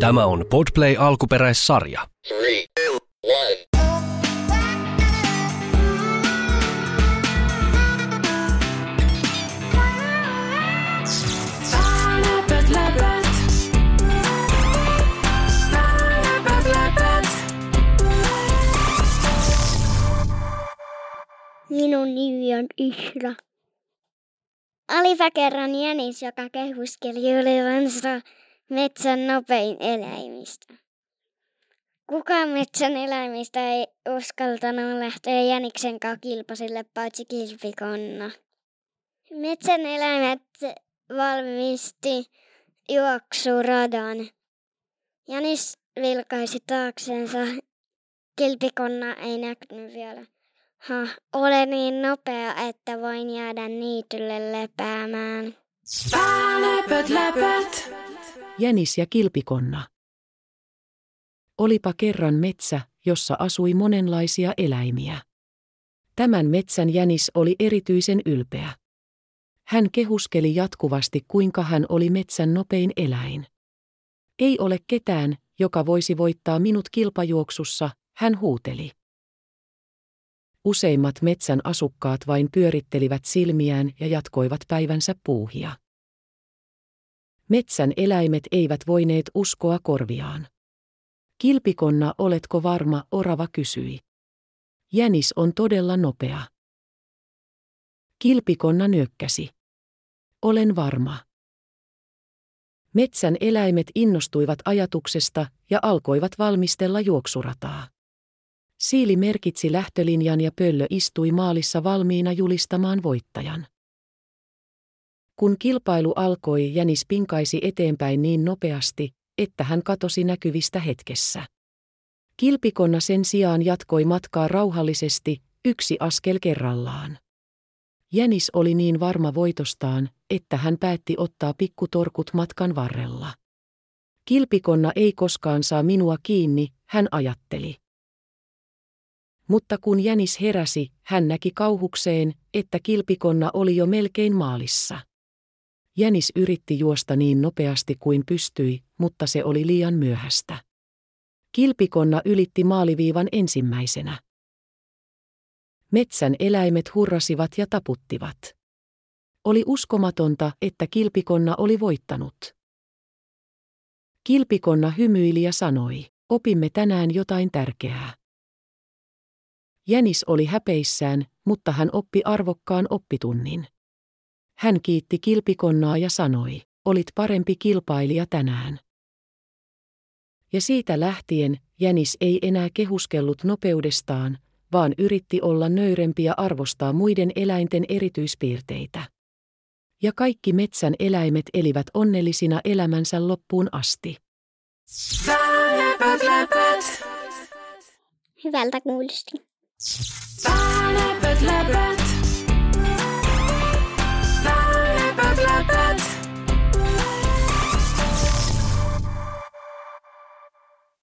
Tämä on Podplay alkuperäissarja. Three, two. Minun nimi on Isra. Olipa kerran jänis, joka kehuskeli olevansa metsän nopein eläimistä. Kukaan metsän eläimistä ei uskaltanut lähteä jäniksen kanssa kilpasille paitsi kilpikonna. Metsän eläimet valmisti juoksuradan. Jänis vilkaisi taakseensa. Kilpikonna ei näkynyt vielä. Ha, olen niin nopea, että voin jäädä niitylle lepäämään. Läpät, läpät. Jänis ja kilpikonna. Olipa kerran metsä, jossa asui monenlaisia eläimiä. Tämän metsän jänis oli erityisen ylpeä. Hän kehuskeli jatkuvasti, kuinka hän oli metsän nopein eläin. Ei ole ketään, joka voisi voittaa minut kilpajuoksussa, hän huuteli. Useimmat metsän asukkaat vain pyörittelivät silmiään ja jatkoivat päivänsä puuhia. Metsän eläimet eivät voineet uskoa korviaan. Kilpikonna, oletko varma, orava kysyi. Jänis on todella nopea. Kilpikonna nyökkäsi. Olen varma. Metsän eläimet innostuivat ajatuksesta ja alkoivat valmistella juoksurataa. Siili merkitsi lähtölinjan ja pöllö istui maalissa valmiina julistamaan voittajan. Kun kilpailu alkoi, jänis pinkaisi eteenpäin niin nopeasti, että hän katosi näkyvistä hetkessä. Kilpikonna sen sijaan jatkoi matkaa rauhallisesti, yksi askel kerrallaan. Jänis oli niin varma voitostaan, että hän päätti ottaa pikkutorkut matkan varrella. Kilpikonna ei koskaan saa minua kiinni, hän ajatteli. Mutta kun jänis heräsi, hän näki kauhukseen, että kilpikonna oli jo melkein maalissa. Jänis yritti juosta niin nopeasti kuin pystyi, mutta se oli liian myöhästä. Kilpikonna ylitti maaliviivan ensimmäisenä. Metsän eläimet hurrasivat ja taputtivat. Oli uskomatonta, että kilpikonna oli voittanut. Kilpikonna hymyili ja sanoi, opimme tänään jotain tärkeää. Jänis oli häpeissään, mutta hän oppi arvokkaan oppitunnin. Hän kiitti kilpikonnaa ja sanoi, olit parempi kilpailija tänään. Ja siitä lähtien Jänis ei enää kehuskellut nopeudestaan, vaan yritti olla nöyrempi ja arvostaa muiden eläinten erityispiirteitä. Ja kaikki metsän eläimet elivät onnellisina elämänsä loppuun asti. Läpät, läpät. Hyvältä kuulosti. Läpät, läpät.